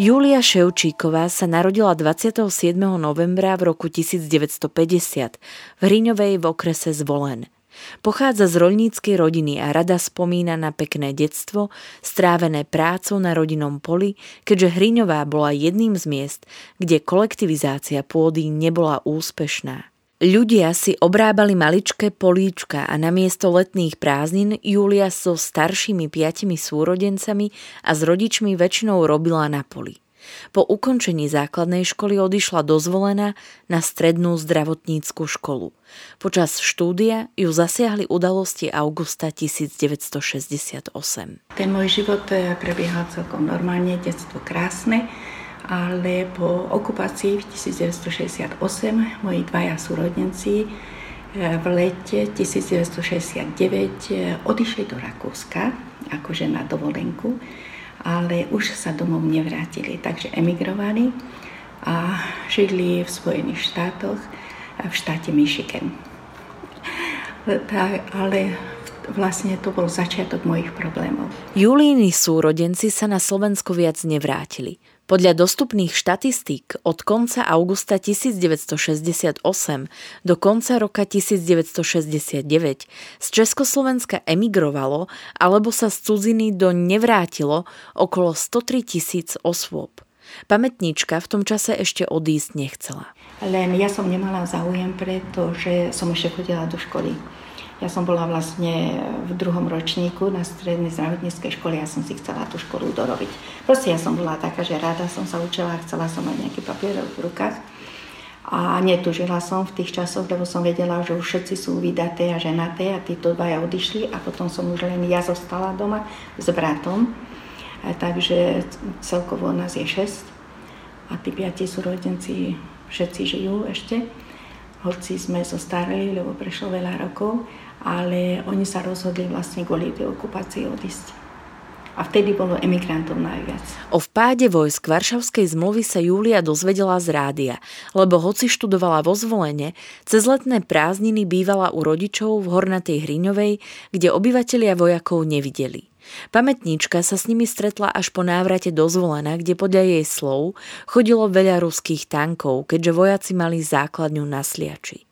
Julia Ševčíková sa narodila 27. novembra v roku 1950 v Hriňovej v okrese Zvolen. Pochádza z roľníckej rodiny a rada spomína na pekné detstvo, strávené prácou na rodinnom poli, keďže Hriňová bola jedným z miest, kde kolektivizácia pôdy nebola úspešná. Ľudia si obrábali maličké políčka a namiesto letných prázdnin Julia so staršími piatimi súrodencami a s rodičmi väčšinou robila na poli. Po ukončení základnej školy odišla dozvolená na strednú zdravotníckú školu. Počas štúdia ju zasiahli udalosti augusta 1968. Ten môj život eh, prebiehal celkom normálne, detstvo krásne ale po okupácii v 1968 moji dvaja súrodenci eh, v lete 1969 eh, odišli do Rakúska, akože na dovolenku, ale už sa domov nevrátili, takže emigrovali a žili v Spojených štátoch, v štáte Michigan. Ale vlastne to bol začiatok mojich problémov. Julíny súrodenci sa na Slovensko viac nevrátili. Podľa dostupných štatistík od konca augusta 1968 do konca roka 1969 z Československa emigrovalo alebo sa z cudziny do nevrátilo okolo 103 tisíc osôb. Pamätníčka v tom čase ešte odísť nechcela. Len ja som nemala záujem, pretože som ešte chodila do školy. Ja som bola vlastne v druhom ročníku na strednej zdravotníckej škole, ja som si chcela tú školu dorobiť. Proste ja som bola taká, že rada som sa učila, chcela som mať nejaký papier v rukách. A netužila som v tých časoch, lebo som vedela, že už všetci sú vydaté a ženaté a títo dvaja odišli a potom som už len ja zostala doma s bratom. A takže celkovo nás je šesť a tí piati súrodenci všetci žijú ešte hoci sme zostarili, lebo prešlo veľa rokov ale oni sa rozhodli vlastne kvôli tej okupácii odísť. A vtedy bolo emigrantov najviac. O vpáde vojsk Varšavskej zmluvy sa Júlia dozvedela z rádia, lebo hoci študovala vo zvolenie, cez letné prázdniny bývala u rodičov v Hornatej Hriňovej, kde obyvatelia vojakov nevideli. Pamätníčka sa s nimi stretla až po návrate do zvolena, kde podľa jej slov chodilo veľa ruských tankov, keďže vojaci mali základňu na Sliači.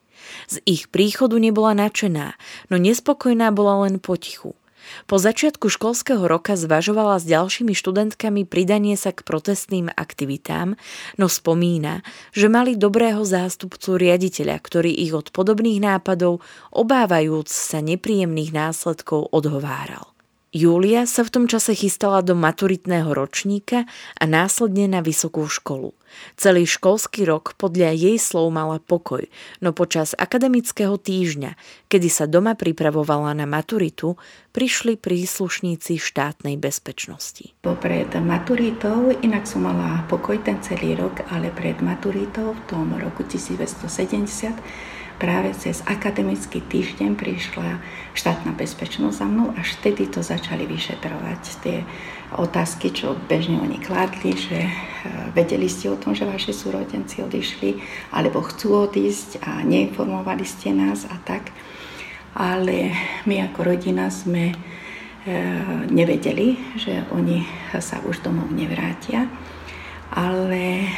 Z ich príchodu nebola nadšená, no nespokojná bola len potichu. Po začiatku školského roka zvažovala s ďalšími študentkami pridanie sa k protestným aktivitám, no spomína, že mali dobrého zástupcu riaditeľa, ktorý ich od podobných nápadov, obávajúc sa nepríjemných následkov, odhováral. Júlia sa v tom čase chystala do maturitného ročníka a následne na vysokú školu. Celý školský rok podľa jej slov mala pokoj, no počas akademického týždňa, kedy sa doma pripravovala na maturitu, prišli príslušníci štátnej bezpečnosti. Pred maturitou, inak som mala pokoj ten celý rok, ale pred maturitou v tom roku 1970 práve cez akademický týždeň prišla štátna bezpečnosť za mnou, až vtedy to začali vyšetrovať tie otázky, čo bežne oni kladli, že e, vedeli ste o tom, že vaši súrodenci odišli, alebo chcú odísť a neinformovali ste nás a tak. Ale my ako rodina sme e, nevedeli, že oni sa už domov nevrátia. Ale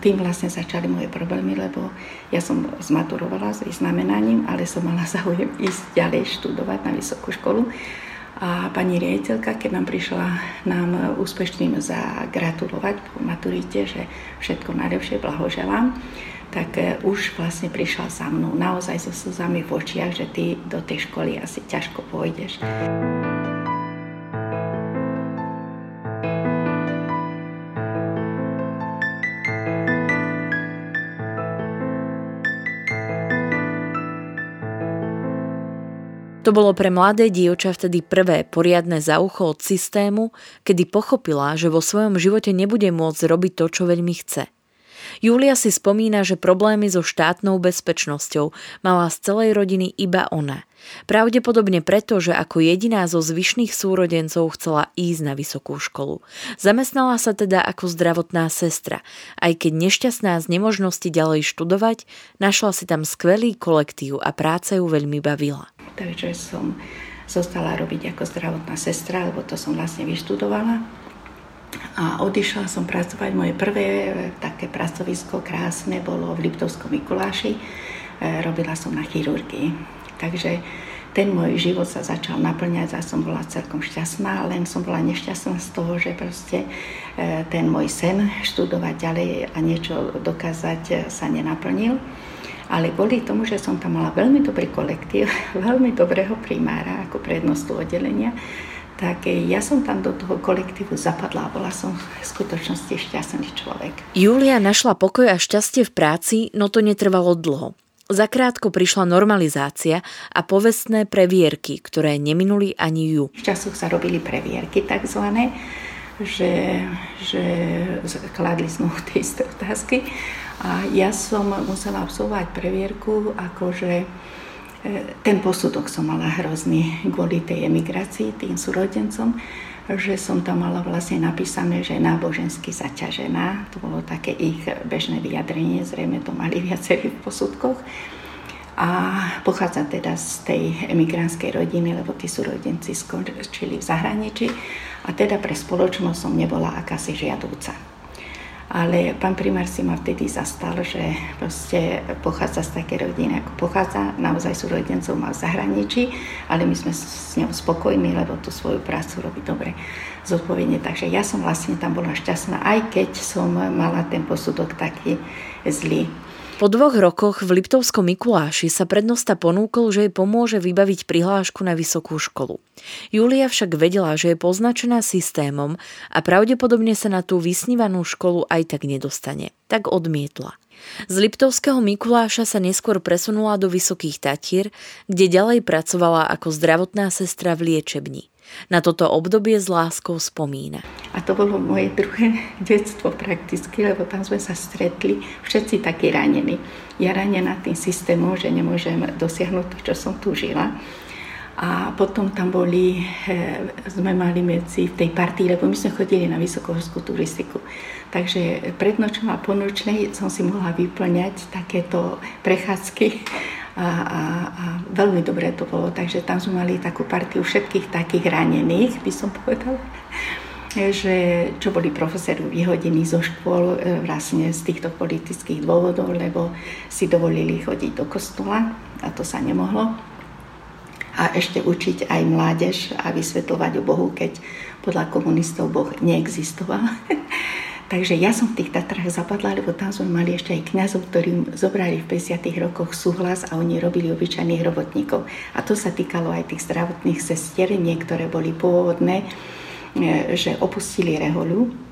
tým vlastne začali moje problémy, lebo ja som zmaturovala s vyznamenaním, ale som mala záujem ísť ďalej študovať na vysokú školu. A pani riaditeľka, keď nám prišla nám úspešným zagratulovať po maturite, že všetko najlepšie blahoželám, tak eh, už vlastne prišla za mnou naozaj so slzami v očiach, že ty do tej školy asi ťažko pôjdeš. To bolo pre mladé dievča vtedy prvé poriadne zaucho od systému, kedy pochopila, že vo svojom živote nebude môcť robiť to, čo veľmi chce – Julia si spomína, že problémy so štátnou bezpečnosťou mala z celej rodiny iba ona. Pravdepodobne preto, že ako jediná zo zvyšných súrodencov chcela ísť na vysokú školu. Zamestnala sa teda ako zdravotná sestra. Aj keď nešťastná z nemožnosti ďalej študovať, našla si tam skvelý kolektív a práca ju veľmi bavila. Takže som zostala robiť ako zdravotná sestra, lebo to som vlastne vyštudovala a odišla som pracovať. Moje prvé e, také pracovisko krásne bolo v Liptovskom Mikuláši. E, robila som na chirurgii. Takže ten môj život sa začal naplňať a som bola celkom šťastná, len som bola nešťastná z toho, že proste e, ten môj sen študovať ďalej a niečo dokázať sa nenaplnil. Ale kvôli tomu, že som tam mala veľmi dobrý kolektív, veľmi dobrého primára ako prednostu oddelenia, tak ja som tam do toho kolektívu zapadla a bola som v skutočnosti šťastný človek. Julia našla pokoj a šťastie v práci, no to netrvalo dlho. Zakrátko prišla normalizácia a povestné previerky, ktoré neminuli ani ju. V časoch sa robili previerky takzvané, že, že kladli znovu tie isté otázky a ja som musela absolvovať previerku, akože ten posudok som mala hrozný kvôli tej emigrácii, tým súrodencom, že som tam mala vlastne napísané, že nábožensky zaťažená. To bolo také ich bežné vyjadrenie, zrejme to mali viacerí v posudkoch. A pochádza teda z tej emigrantskej rodiny, lebo tí súrodenci skončili v zahraničí. A teda pre spoločnosť som nebola akási žiadúca ale pán primár si ma vtedy zastal, že proste pochádza z také rodiny, ako pochádza, naozaj sú rodencov má v zahraničí, ale my sme s ňou spokojní, lebo tú svoju prácu robí dobre zodpovedne. Takže ja som vlastne tam bola šťastná, aj keď som mala ten posudok taký zlý. Po dvoch rokoch v Liptovskom Mikuláši sa prednosta ponúkol, že jej pomôže vybaviť prihlášku na vysokú školu. Julia však vedela, že je poznačená systémom a pravdepodobne sa na tú vysnívanú školu aj tak nedostane. Tak odmietla. Z Liptovského Mikuláša sa neskôr presunula do Vysokých Tatier, kde ďalej pracovala ako zdravotná sestra v liečebni. Na toto obdobie s láskou spomína. A to bolo moje druhé detstvo prakticky, lebo tam sme sa stretli všetci takí ranení. Ja ranená tým systémom, že nemôžem dosiahnuť to, čo som tu žila. A potom tam boli, e, sme mali medzi v tej partii, lebo my sme chodili na vysokohorskú turistiku. Takže pred nočom a po nočnej som si mohla vyplňať takéto prechádzky a, a, a veľmi dobre to bolo. Takže tam sme mali takú partiu všetkých takých ranených, by som povedala že čo boli profesori vyhodení zo škôl e, vlastne z týchto politických dôvodov, lebo si dovolili chodiť do kostola a to sa nemohlo. A ešte učiť aj mládež a vysvetľovať o Bohu, keď podľa komunistov Boh neexistoval. Takže ja som v tých Tatrách zapadla, lebo tam sme mali ešte aj kňazov, ktorým zobrali v 50. rokoch súhlas a oni robili obyčajných robotníkov. A to sa týkalo aj tých zdravotných sestier, niektoré boli pôvodné, e, že opustili reholu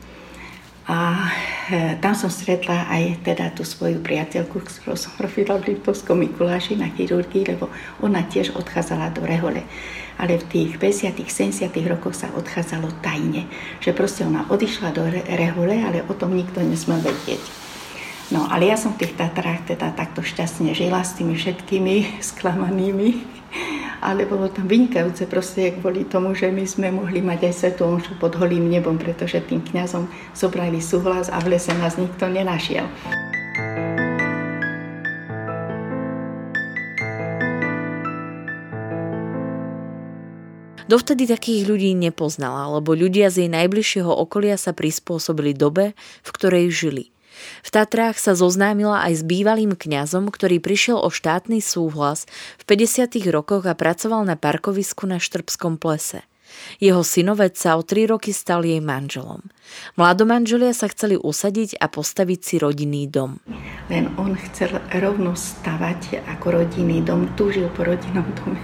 a e, tam som stretla aj teda tú svoju priateľku, ktorú som robila v Liptovskom Mikuláši na chirurgii, lebo ona tiež odchádzala do rehole. Ale v tých 50 70 rokoch sa odchádzalo tajne. Že proste ona odišla do rehole, ale o tom nikto nesmel vedieť. No, ale ja som v tých Tatrách teda takto šťastne žila s tými všetkými sklamanými ale bolo tam vynikajúce proste kvôli tomu, že my sme mohli mať aj svetú omšu pod holým nebom, pretože tým kňazom zobrali súhlas a v lese nás nikto nenašiel. Dovtedy takých ľudí nepoznala, lebo ľudia z jej najbližšieho okolia sa prispôsobili dobe, v ktorej žili – v Tatrách sa zoznámila aj s bývalým kňazom, ktorý prišiel o štátny súhlas v 50. rokoch a pracoval na parkovisku na Štrbskom plese. Jeho synovec sa o tri roky stal jej manželom. Mladomanželia sa chceli usadiť a postaviť si rodinný dom. Len on chcel rovno stavať ako rodinný dom, túžil po rodinnom dome.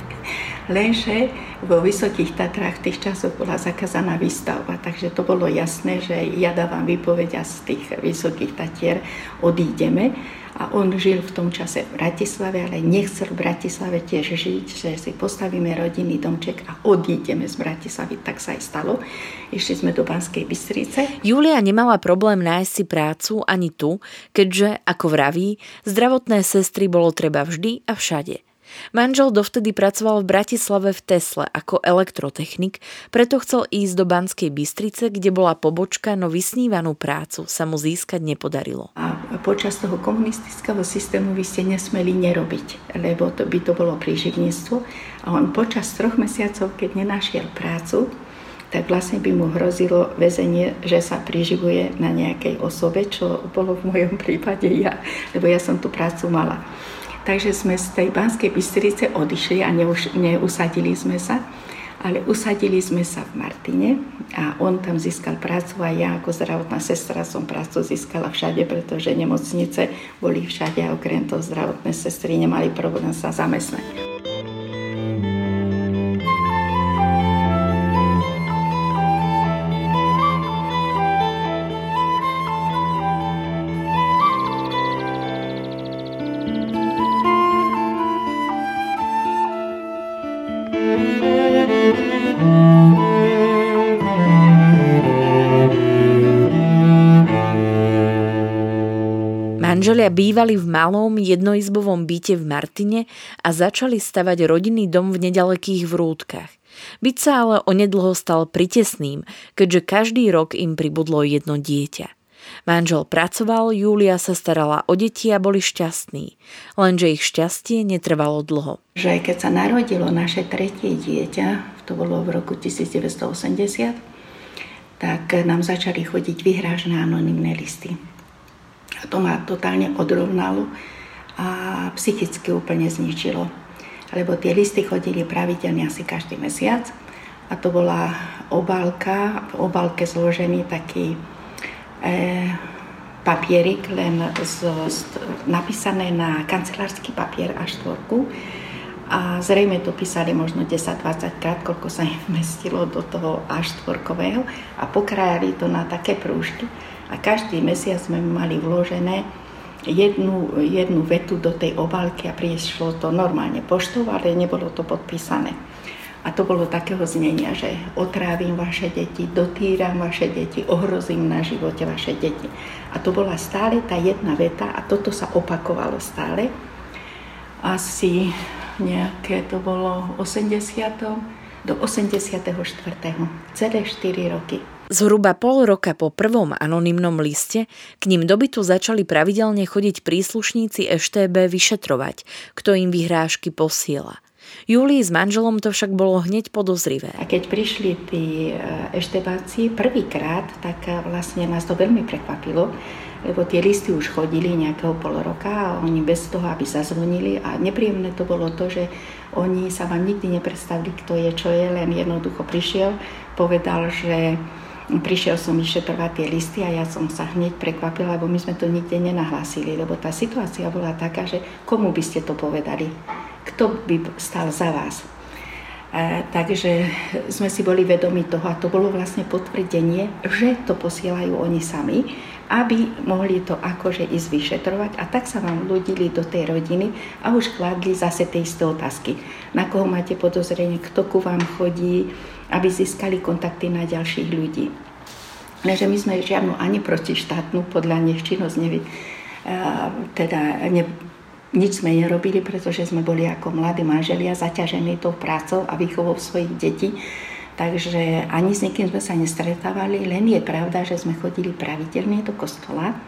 Lenže vo Vysokých Tatrách v tých časoch bola zakázaná výstavba, takže to bolo jasné, že ja dávam výpoveď a z tých Vysokých Tatier odídeme a on žil v tom čase v Bratislave, ale nechcel v Bratislave tiež žiť, že si postavíme rodinný domček a odídeme z Bratislavy. Tak sa aj stalo. Išli sme do Banskej Bystrice. Julia nemala problém nájsť si prácu ani tu, keďže, ako vraví, zdravotné sestry bolo treba vždy a všade. Manžel dovtedy pracoval v Bratislave v Tesle ako elektrotechnik, preto chcel ísť do Banskej Bystrice, kde bola pobočka, no vysnívanú prácu sa mu získať nepodarilo. A počas toho komunistického systému vy ste nesmeli nerobiť, lebo to by to bolo príživníctvo. A on počas troch mesiacov, keď nenašiel prácu, tak vlastne by mu hrozilo väzenie, že sa priživuje na nejakej osobe, čo bolo v mojom prípade ja, lebo ja som tú prácu mala. Takže sme z tej Banskej Bystrice odišli a neuš- neusadili sme sa, ale usadili sme sa v Martine a on tam získal prácu a ja ako zdravotná sestra som prácu získala všade, pretože nemocnice boli všade a okrem toho zdravotné sestry nemali problém sa zamestnať. Manželia bývali v malom jednoizbovom byte v Martine a začali stavať rodinný dom v nedalekých vrútkach. Byť sa ale onedlho stal pritesným, keďže každý rok im pribudlo jedno dieťa. Manžel pracoval, Júlia sa starala o deti a boli šťastní. Lenže ich šťastie netrvalo dlho. Že keď sa narodilo naše tretie dieťa, to bolo v roku 1980, tak nám začali chodiť vyhrážné anonimné listy. A to ma totálne odrovnalo a psychicky úplne zničilo. Lebo tie listy chodili pravidelne asi každý mesiac a to bola obálka, v obálke zložený taký e, papierik, len z, z, napísané na kancelársky papier a štvorku. A zrejme to písali možno 10-20 krát, koľko sa im vmestilo do toho až štvorkového a pokrájali to na také prúžky a každý mesiac sme mali vložené jednu, jednu vetu do tej obálky a prišlo to normálne poštou, ale nebolo to podpísané. A to bolo takého znenia, že otrávim vaše deti, dotýram vaše deti, ohrozím na živote vaše deti. A to bola stále tá jedna veta a toto sa opakovalo stále. Asi nejaké to bolo 80. do 84. Celé 4 roky. Zhruba pol roka po prvom anonymnom liste k ním do bytu začali pravidelne chodiť príslušníci EŠTB vyšetrovať, kto im vyhrážky posiela. Júlii s manželom to však bolo hneď podozrivé. A keď prišli tí eštebáci prvýkrát, tak vlastne nás to veľmi prekvapilo, lebo tie listy už chodili nejakého pol roka a oni bez toho, aby zazvonili a nepríjemné to bolo to, že oni sa vám nikdy nepredstavili, kto je, čo je, len jednoducho prišiel, povedal, že prišiel som vyšetrovať tie listy a ja som sa hneď prekvapila, lebo my sme to nikde nenahlásili, lebo tá situácia bola taká, že komu by ste to povedali? Kto by stal za vás? E, takže sme si boli vedomi toho a to bolo vlastne potvrdenie, že to posielajú oni sami, aby mohli to akože ísť vyšetrovať a tak sa vám ľudili do tej rodiny a už kladli zase tie isté otázky. Na koho máte podozrenie, kto ku vám chodí, aby získali kontakty na ďalších ľudí. Takže my sme žiadnu ani protištátnu podľa nich činnosť nevy, teda ne, nič sme nerobili, pretože sme boli ako mladí manželia zaťažení tou prácou a výchovou svojich detí. Takže ani s nikým sme sa nestretávali, len je pravda, že sme chodili pravidelne do kostola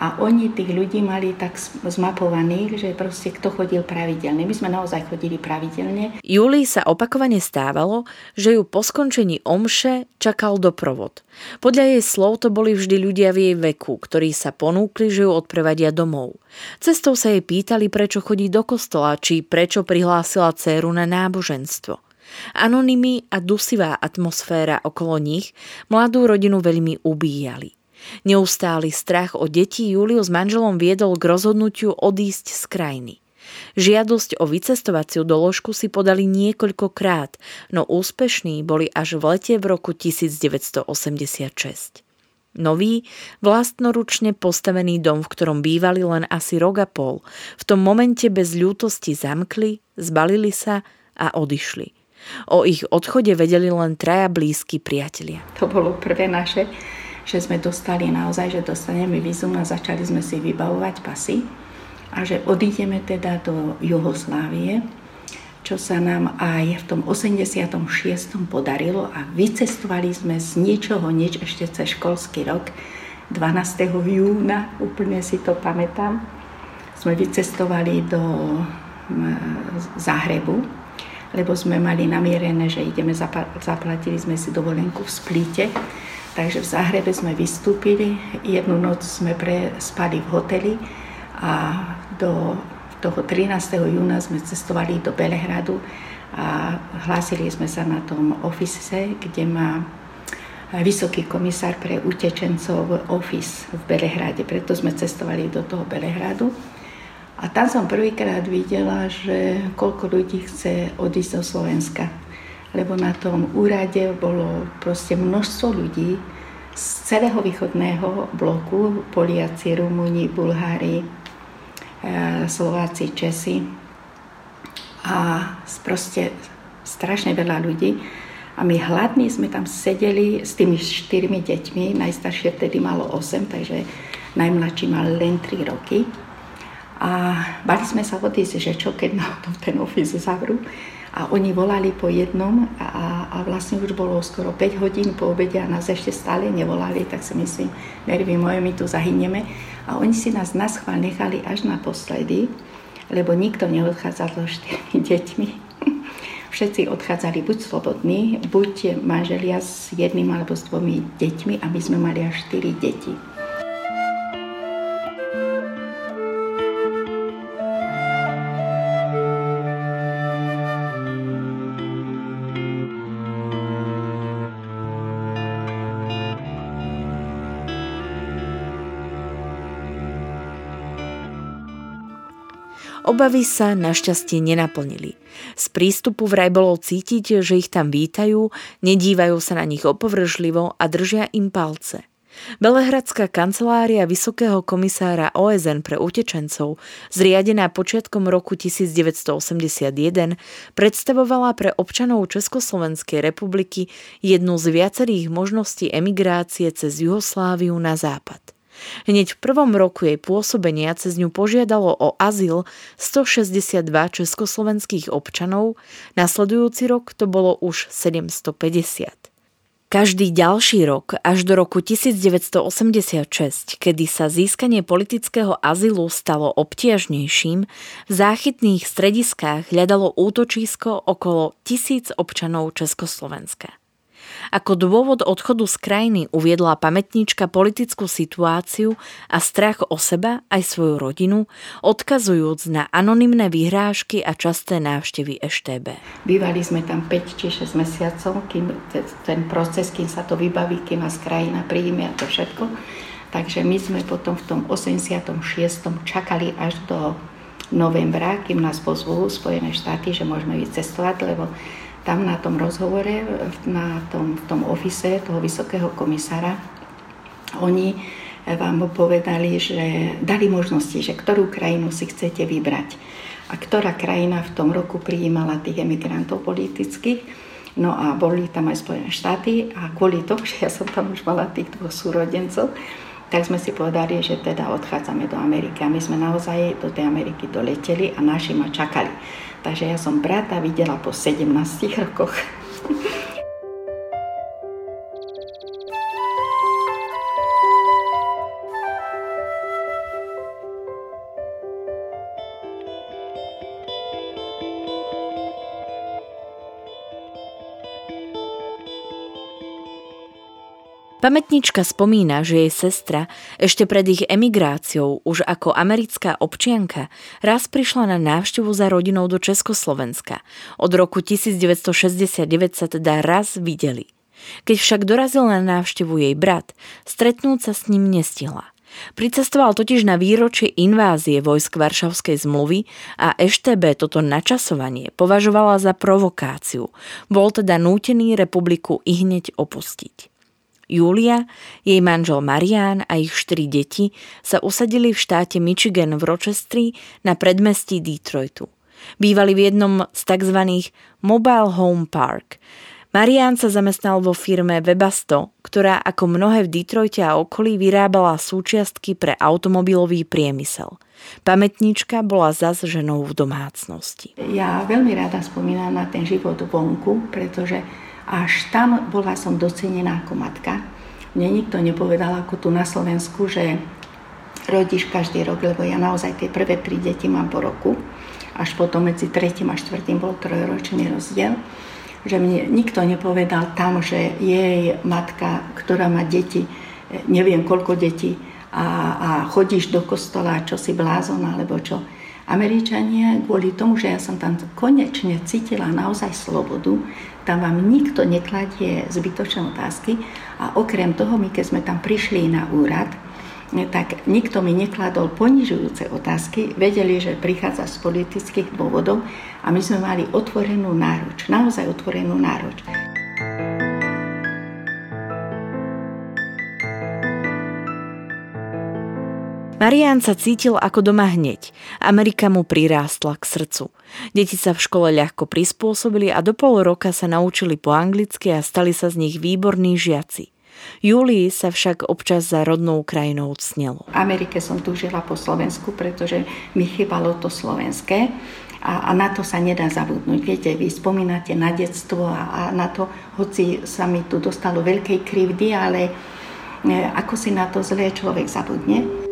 a oni tých ľudí mali tak zmapovaných, že proste kto chodil pravidelne. My sme naozaj chodili pravidelne. Julii sa opakovane stávalo, že ju po skončení omše čakal doprovod. Podľa jej slov to boli vždy ľudia v jej veku, ktorí sa ponúkli, že ju odprevadia domov. Cestou sa jej pýtali, prečo chodí do kostola, či prečo prihlásila dceru na náboženstvo. Anonymy a dusivá atmosféra okolo nich mladú rodinu veľmi ubíjali. Neustály strach o deti Juliu s manželom viedol k rozhodnutiu odísť z krajiny. Žiadosť o vycestovaciu doložku si podali niekoľkokrát, no úspešní boli až v lete v roku 1986. Nový, vlastnoručne postavený dom, v ktorom bývali len asi rok a pol, v tom momente bez ľútosti zamkli, zbalili sa a odišli. O ich odchode vedeli len traja blízki priatelia. To bolo prvé naše, že sme dostali naozaj, že dostaneme vízum a začali sme si vybavovať pasy a že odídeme teda do Juhoslávie čo sa nám aj v tom 86. podarilo a vycestovali sme z ničoho nič ešte cez školský rok 12. júna, úplne si to pamätám, sme vycestovali do Záhrebu, lebo sme mali namierené, že ideme, zaplatili sme si dovolenku v Splíte, takže v Záhrebe sme vystúpili, jednu noc sme prespali v hoteli a do toho 13. júna sme cestovali do Belehradu a hlásili sme sa na tom ofise, kde má vysoký komisár pre utečencov office v Belehrade. Preto sme cestovali do toho Belehradu. A tam som prvýkrát videla, že koľko ľudí chce odísť do Slovenska. Lebo na tom úrade bolo proste množstvo ľudí z celého východného bloku, Poliaci, Rumúni, Bulhári, E, Slováci, Česi a proste strašne veľa ľudí. A my hladní sme tam sedeli s tými štyrmi deťmi, najstaršie vtedy malo 8, takže najmladší mal len 3 roky. A bali sme sa odísť, že čo keď nám ten office zavrú. A oni volali po jednom a, a vlastne už bolo skoro 5 hodín po obede a nás ešte stále nevolali, tak si myslím, nervy moje, my tu zahyneme. A oni si nás na schvál nechali až naposledy, lebo nikto neodchádzal so štyrmi deťmi. Všetci odchádzali buď slobodní, buď manželia s jedným alebo s dvomi deťmi a my sme mali až štyri deti. Obavy sa našťastie nenaplnili. Z prístupu vraj bolo cítiť, že ich tam vítajú, nedívajú sa na nich opovržlivo a držia im palce. Belehradská kancelária Vysokého komisára OSN pre utečencov, zriadená počiatkom roku 1981, predstavovala pre občanov Československej republiky jednu z viacerých možností emigrácie cez Juhosláviu na západ. Hneď v prvom roku jej pôsobenia cez ňu požiadalo o azyl 162 československých občanov, nasledujúci rok to bolo už 750. Každý ďalší rok, až do roku 1986, kedy sa získanie politického azylu stalo obtiažnejším, v záchytných strediskách hľadalo útočisko okolo tisíc občanov Československa. Ako dôvod odchodu z krajiny uviedla pamätníčka politickú situáciu a strach o seba aj svoju rodinu, odkazujúc na anonymné vyhrážky a časté návštevy EŠTB. Bývali sme tam 5 či 6 mesiacov, kým ten proces, kým sa to vybaví, kým nás krajina príjme a to všetko. Takže my sme potom v tom 86. čakali až do novembra, kým nás pozvú Spojené štáty, že môžeme vycestovať, lebo tam na tom rozhovore, na tom, v tom ofise toho vysokého komisára, oni vám povedali, že dali možnosti, že ktorú krajinu si chcete vybrať. A ktorá krajina v tom roku prijímala tých emigrantov politických. No a boli tam aj Spojené štáty a kvôli tomu, že ja som tam už mala tých dvoch súrodencov, tak sme si povedali, že teda odchádzame do Ameriky. A my sme naozaj do tej Ameriky doleteli a naši ma čakali. Takže ja som brata videla po 17 rokoch. Pamätnička spomína, že jej sestra ešte pred ich emigráciou už ako americká občianka raz prišla na návštevu za rodinou do Československa. Od roku 1969 sa teda raz videli. Keď však dorazil na návštevu jej brat, stretnúť sa s ním nestihla. Pricestoval totiž na výročie invázie vojsk Varšavskej zmluvy a EŠTB toto načasovanie považovala za provokáciu. Bol teda nútený republiku i hneď opustiť. Julia, jej manžel Marian a ich štyri deti sa usadili v štáte Michigan v Rochestri na predmestí Detroitu. Bývali v jednom z tzv. Mobile Home Park. Marian sa zamestnal vo firme Webasto, ktorá ako mnohé v Detroite a okolí vyrábala súčiastky pre automobilový priemysel. Pamätnička bola zas ženou v domácnosti. Ja veľmi rada spomínam na ten život vonku, pretože až tam bola som docenená ako matka. Mne nikto nepovedal ako tu na Slovensku, že rodíš každý rok, lebo ja naozaj tie prvé tri deti mám po roku. Až potom medzi tretím a štvrtým bol trojročný rozdiel. Že mne nikto nepovedal tam, že jej matka, ktorá má deti, neviem koľko detí, a, a chodíš do kostola, čo si blázon alebo čo Američania, kvôli tomu, že ja som tam konečne cítila naozaj slobodu, tam vám nikto nekladie zbytočné otázky a okrem toho, my keď sme tam prišli na úrad, tak nikto mi nekladol ponižujúce otázky, vedeli, že prichádza z politických dôvodov a my sme mali otvorenú náruč, naozaj otvorenú náruč. Marian sa cítil ako doma hneď. Amerika mu prirástla k srdcu. Deti sa v škole ľahko prispôsobili a do pol roka sa naučili po anglicky a stali sa z nich výborní žiaci. Júlii sa však občas za rodnou krajinou cnelo. V Amerike som tu žila po Slovensku, pretože mi chýbalo to slovenské a, a na to sa nedá zabudnúť. Viete, vy spomínate na detstvo a, a na to, hoci sa mi tu dostalo veľkej krivdy, ale e, ako si na to zlé človek zabudne.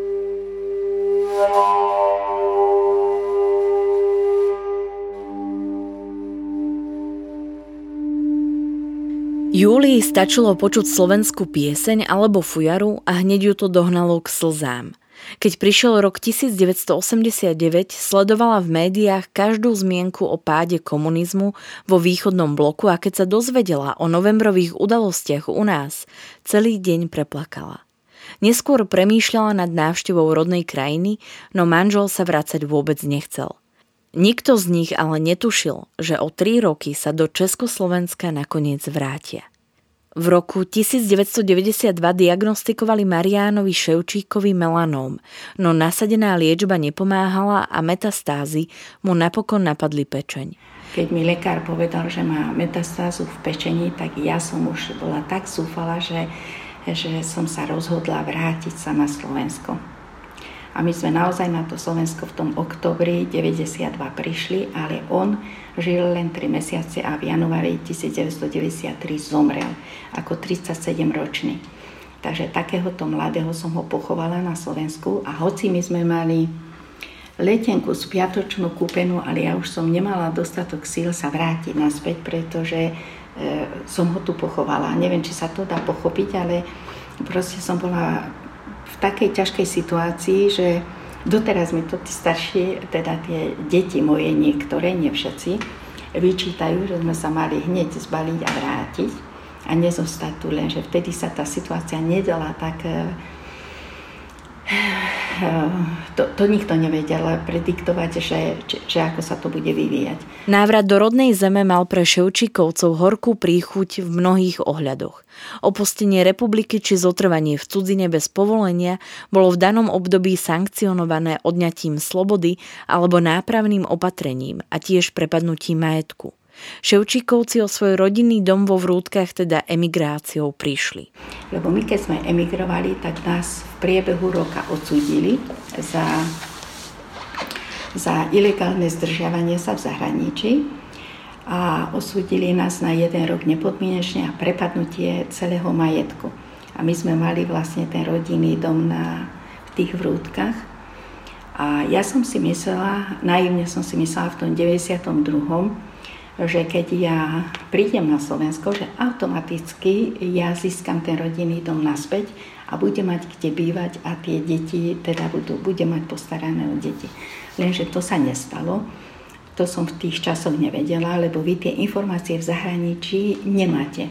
Júlii stačilo počuť slovenskú pieseň alebo fujaru a hneď ju to dohnalo k slzám. Keď prišiel rok 1989, sledovala v médiách každú zmienku o páde komunizmu vo východnom bloku a keď sa dozvedela o novembrových udalostiach u nás, celý deň preplakala. Neskôr premýšľala nad návštevou rodnej krajiny, no manžel sa vrácať vôbec nechcel. Nikto z nich ale netušil, že o tri roky sa do Československa nakoniec vrátia. V roku 1992 diagnostikovali Mariánovi Ševčíkovi melanóm, no nasadená liečba nepomáhala a metastázy mu napokon napadli pečeň. Keď mi lekár povedal, že má metastázu v pečení, tak ja som už bola tak zúfala, že, že som sa rozhodla vrátiť sa na Slovensko. A my sme naozaj na to Slovensko v tom oktobri 92 prišli, ale on žil len 3 mesiace a v januári 1993 zomrel ako 37 ročný. Takže takéhoto mladého som ho pochovala na Slovensku a hoci my sme mali letenku spiatočnú kúpenú, ale ja už som nemala dostatok síl sa vrátiť naspäť, pretože som ho tu pochovala. Neviem, či sa to dá pochopiť, ale proste som bola takej ťažkej situácii, že doteraz mi to tí starší, teda tie deti moje niektoré, nie všetci, vyčítajú, že sme sa mali hneď zbaliť a vrátiť a nezostať tu len, že vtedy sa tá situácia nedala tak eh, to, to nikto nevedel prediktovať, že, že ako sa to bude vyvíjať. Návrat do rodnej zeme mal pre Ševčíkovcov horkú príchuť v mnohých ohľadoch. Opustenie republiky či zotrvanie v cudzine bez povolenia bolo v danom období sankcionované odňatím slobody alebo nápravným opatrením a tiež prepadnutím majetku. Ševčíkovci o svoj rodinný dom vo Vrútkach teda emigráciou prišli. Lebo my keď sme emigrovali, tak nás v priebehu roka odsudili za, za ilegálne zdržiavanie sa v zahraničí a osúdili nás na jeden rok nepodmienečne a prepadnutie celého majetku. A my sme mali vlastne ten rodinný dom na, v tých vrútkach. A ja som si myslela, naivne som si myslela v tom 92 že keď ja prídem na Slovensko, že automaticky ja získam ten rodinný dom naspäť a budem mať kde bývať a tie deti, teda budú, budem mať postarané o deti. Lenže to sa nestalo. To som v tých časoch nevedela, lebo vy tie informácie v zahraničí nemáte.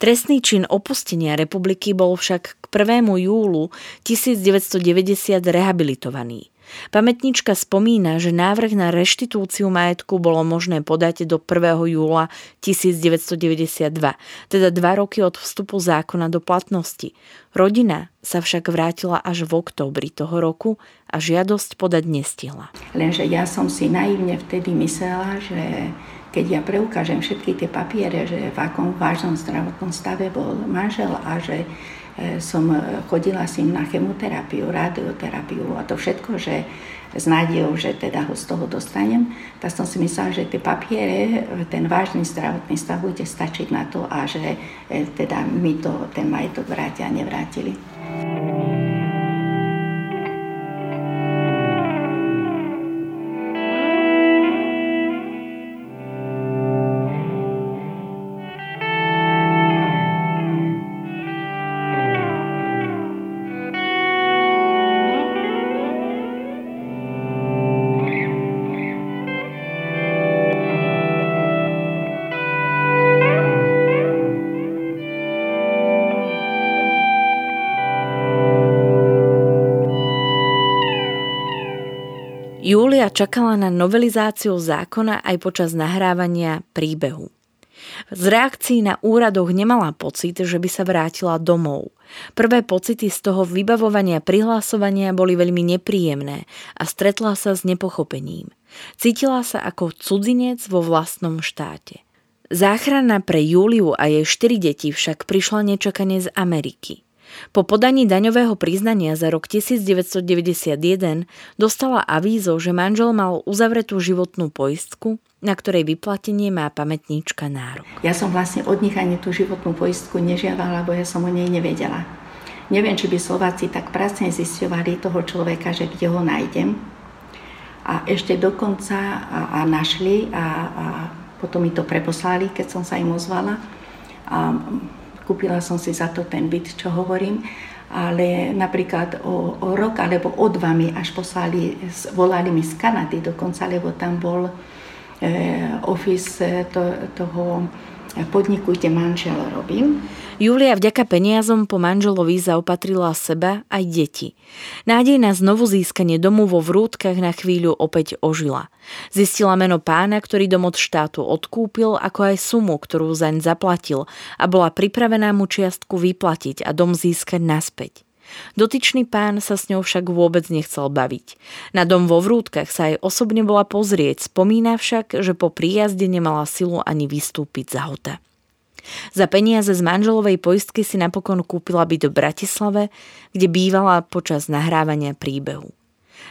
Trestný čin opustenia republiky bol však k 1. júlu 1990 rehabilitovaný. Pamätnička spomína, že návrh na reštitúciu majetku bolo možné podať do 1. júla 1992, teda dva roky od vstupu zákona do platnosti. Rodina sa však vrátila až v októbri toho roku a žiadosť podať nestihla. Lenže ja som si naivne vtedy myslela, že keď ja preukážem všetky tie papiere, že v akom vážnom zdravotnom stave bol manžel a že som chodila s ním na chemoterapiu, radioterapiu a to všetko, že s nádejou, že teda ho z toho dostanem, tak som si myslela, že tie papiere, ten vážny zdravotný stav bude stačiť na to a že e, teda mi to ten majetok vrátia a nevrátili. Čakala na novelizáciu zákona aj počas nahrávania príbehu. Z reakcií na úradoch nemala pocit, že by sa vrátila domov. Prvé pocity z toho vybavovania prihlasovania boli veľmi nepríjemné a stretla sa s nepochopením. Cítila sa ako cudzinec vo vlastnom štáte. Záchrana pre Júliu a jej štyri deti však prišla nečakane z Ameriky. Po podaní daňového priznania za rok 1991 dostala avízo, že manžel mal uzavretú životnú poistku, na ktorej vyplatenie má pamätníčka nárok. Ja som vlastne od nich ani tú životnú poistku nežiadala, lebo ja som o nej nevedela. Neviem, či by Slováci tak pracne zisťovali toho človeka, že kde ho nájdem. A ešte dokonca a, a našli a, a potom mi to preposlali, keď som sa im ozvala. A kúpila som si za to ten byt, čo hovorím, ale napríklad o, o rok alebo o dva mi až poslali, volali mi z Kanady dokonca, lebo tam bol e, office to, toho podniku, kde manžel robil. Julia vďaka peniazom po manželovi zaopatrila seba aj deti. Nádej na znovu získanie domu vo vrútkach na chvíľu opäť ožila. Zistila meno pána, ktorý dom od štátu odkúpil, ako aj sumu, ktorú zaň zaplatil a bola pripravená mu čiastku vyplatiť a dom získať naspäť. Dotyčný pán sa s ňou však vôbec nechcel baviť. Na dom vo vrútkach sa aj osobne bola pozrieť, spomína však, že po príjazde nemala silu ani vystúpiť za hota. Za peniaze z manželovej poistky si napokon kúpila byt v Bratislave, kde bývala počas nahrávania príbehu.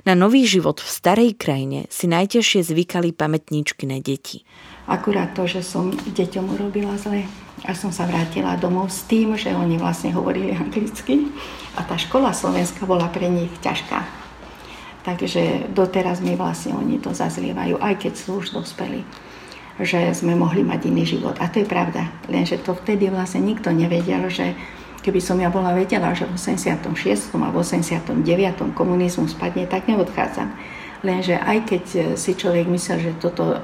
Na nový život v starej krajine si najtežšie zvykali pamätníčky na deti. Akurát to, že som deťom urobila zle a som sa vrátila domov s tým, že oni vlastne hovorili anglicky a tá škola slovenská bola pre nich ťažká. Takže doteraz mi vlastne oni to zazlievajú, aj keď sú už dospelí, že sme mohli mať iný život. A to je pravda, lenže to vtedy vlastne nikto nevedel, že keby som ja bola vedela, že v 86. a v 89. komunizmu spadne, tak neodchádzam. Lenže aj keď si človek myslel, že toto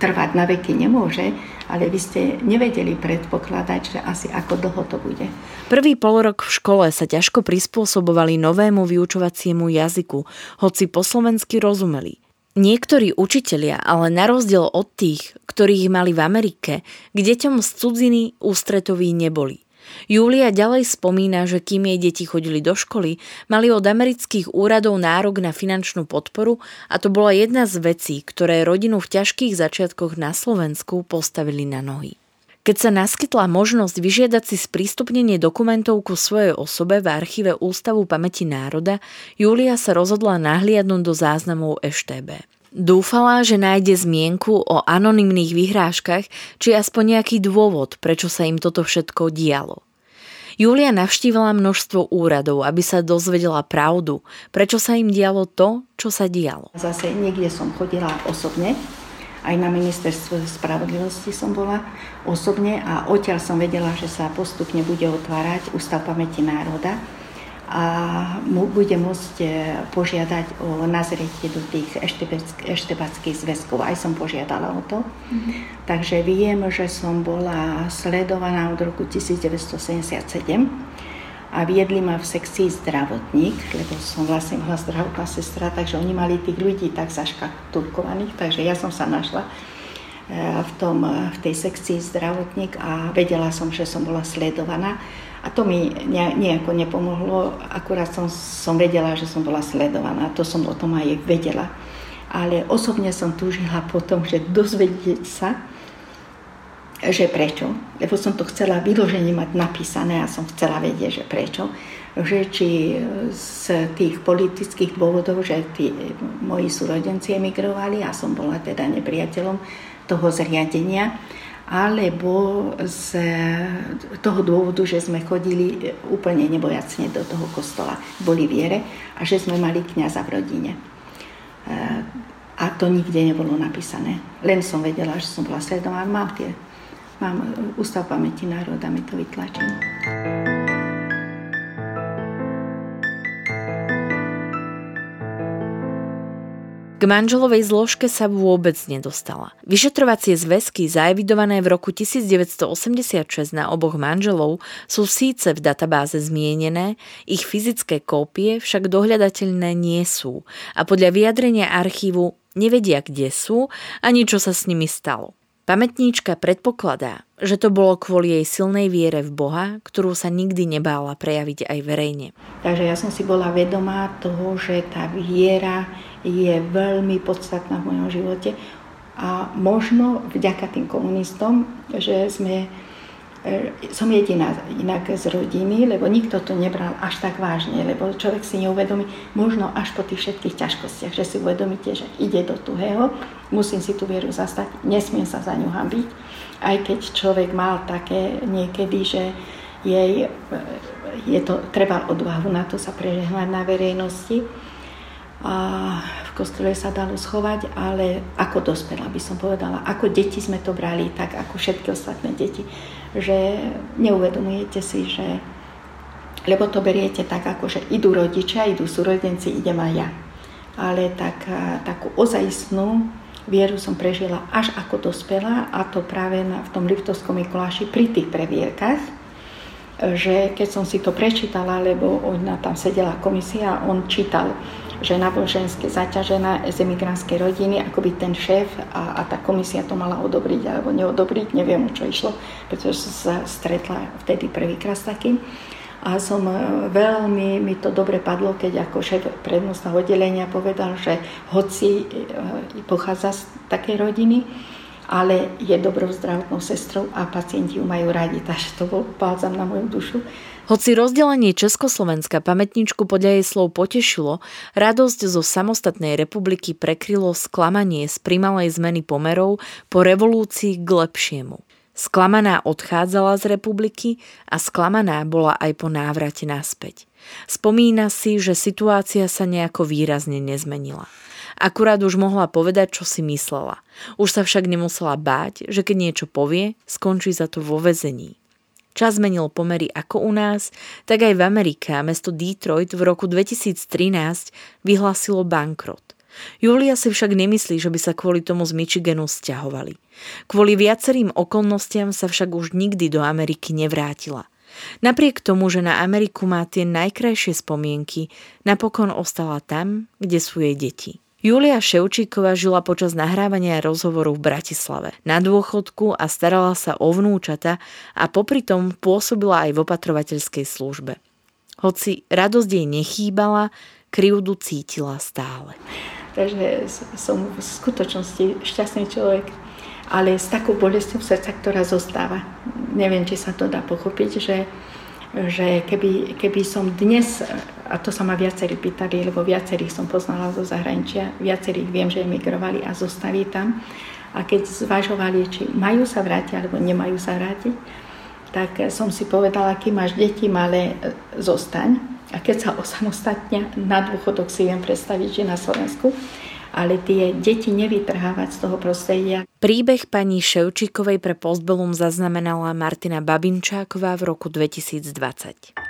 trvať na veky nemôže, ale vy ste nevedeli predpokladať, že asi ako dlho to bude. Prvý polrok v škole sa ťažko prispôsobovali novému vyučovaciemu jazyku, hoci po slovensky rozumeli. Niektorí učitelia, ale na rozdiel od tých, ktorých mali v Amerike, k deťom z cudziny ústretoví neboli. Júlia ďalej spomína, že kým jej deti chodili do školy, mali od amerických úradov nárok na finančnú podporu a to bola jedna z vecí, ktoré rodinu v ťažkých začiatkoch na Slovensku postavili na nohy. Keď sa naskytla možnosť vyžiadať si sprístupnenie dokumentov ku svojej osobe v archíve Ústavu pamäti národa, Júlia sa rozhodla nahliadnúť do záznamov EŠTB. Dúfala, že nájde zmienku o anonymných vyhrážkach, či aspoň nejaký dôvod, prečo sa im toto všetko dialo. Julia navštívila množstvo úradov, aby sa dozvedela pravdu, prečo sa im dialo to, čo sa dialo. Zase niekde som chodila osobne, aj na ministerstve spravodlivosti som bola osobne a odtiaľ som vedela, že sa postupne bude otvárať Ústav pamäti národa a bude môcť e, požiadať o nazrietie do tých eštebackých zväzkov. Aj som požiadala o to. Mm-hmm. Takže viem, že som bola sledovaná od roku 1977 a viedli ma v sekcii zdravotník, lebo som vlastne bola zdravotná sestra, takže oni mali tých ľudí tak zaškatulkovaných, takže ja som sa našla e, v, tom, v tej sekcii zdravotník a vedela som, že som bola sledovaná. A to mi nejako nepomohlo, akurát som, som vedela, že som bola sledovaná, to som o tom aj vedela. Ale osobne som túžila potom, že dozvedieť sa, že prečo, lebo som to chcela vyloženie mať napísané a som chcela vedieť, že prečo. Že či z tých politických dôvodov, že tí moji súrodenci emigrovali a som bola teda nepriateľom toho zriadenia, alebo z toho dôvodu, že sme chodili úplne nebojacne do toho kostola, boli viere a že sme mali kniaza v rodine. A to nikde nebolo napísané. Len som vedela, že som bola sledovaná. Mám tie Mám Ústav pamäti národa, mi to vytlačené. K manželovej zložke sa vôbec nedostala. Vyšetrovacie zväzky zaevidované v roku 1986 na oboch manželov sú síce v databáze zmienené, ich fyzické kópie však dohľadateľné nie sú a podľa vyjadrenia archívu nevedia, kde sú ani čo sa s nimi stalo. Pamätníčka predpokladá, že to bolo kvôli jej silnej viere v Boha, ktorú sa nikdy nebála prejaviť aj verejne. Takže ja som si bola vedomá toho, že tá viera je veľmi podstatná v mojom živote. A možno vďaka tým komunistom, že sme E, som jediná inak z rodiny, lebo nikto to nebral až tak vážne, lebo človek si neuvedomí, možno až po tých všetkých ťažkostiach, že si uvedomíte, že ide do tuhého, musím si tú vieru zastať, nesmiem sa za ňu hambiť, aj keď človek mal také niekedy, že jej, e, je to, treba odvahu na to sa prežehnať na verejnosti, a v kostole sa dalo schovať, ale ako dospela by som povedala, ako deti sme to brali, tak ako všetky ostatné deti že neuvedomujete si, že lebo to beriete tak, ako že idú rodičia, idú súrodenci, idem aj ja. Ale tak, takú ozajstnú vieru som prežila až ako dospela a to práve na, v tom Liptovskom Mikuláši pri tých previerkach, že keď som si to prečítala, lebo ona tam sedela komisia, on čítal že náboženské zaťažená z emigrantskej rodiny, ako by ten šéf a, a tá komisia to mala odobriť alebo neodobriť, neviem, o čo išlo, pretože som sa stretla vtedy prvýkrát s takým. A som e, veľmi, mi to dobre padlo, keď ako šéf prednostného oddelenia povedal, že hoci e, pochádza z takej rodiny, ale je dobrou zdravotnou sestrou a pacienti ju majú radi, takže to bol palcam na moju dušu. Hoci rozdelenie Československa pamätničku podľa jej slov potešilo, radosť zo samostatnej republiky prekrylo sklamanie z primalej zmeny pomerov po revolúcii k lepšiemu. Sklamaná odchádzala z republiky a sklamaná bola aj po návrate naspäť. Spomína si, že situácia sa nejako výrazne nezmenila. Akurát už mohla povedať, čo si myslela. Už sa však nemusela báť, že keď niečo povie, skončí za to vo vezení. Čas zmenil pomery ako u nás, tak aj v Amerike mesto Detroit v roku 2013 vyhlásilo bankrot. Julia si však nemyslí, že by sa kvôli tomu z Michiganu stiahovali. Kvôli viacerým okolnostiam sa však už nikdy do Ameriky nevrátila. Napriek tomu, že na Ameriku má tie najkrajšie spomienky, napokon ostala tam, kde sú jej deti. Julia Ševčíková žila počas nahrávania rozhovoru v Bratislave na dôchodku a starala sa o vnúčata a popri tom pôsobila aj v opatrovateľskej službe. Hoci radosť jej nechýbala, krivdu cítila stále. Takže som v skutočnosti šťastný človek, ale s takou bolestou srdca, ktorá zostáva. Neviem, či sa to dá pochopiť, že že keby, keby som dnes, a to sa ma viacerí pýtali, lebo viacerých som poznala zo zahraničia, viacerých viem, že emigrovali a zostali tam. A keď zvažovali, či majú sa vrátiť alebo nemajú sa vrátiť, tak som si povedala, kým máš deti malé, zostaň. A keď sa osamostatnia, na dôchodok si viem predstaviť, že na Slovensku, ale tie deti nevytrhávať z toho prostredia. Príbeh pani Ševčíkovej pre Postbellum zaznamenala Martina Babinčáková v roku 2020.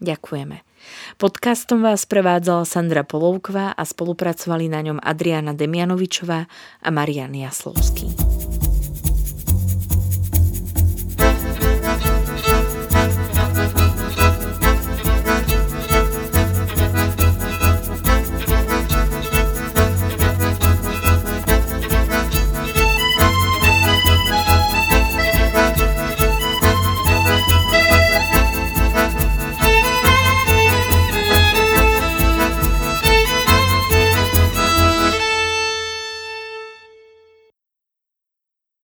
Ďakujeme. Podcastom vás prevádzala Sandra Polovková a spolupracovali na ňom Adriana Demianovičová a Marian Jaslovský.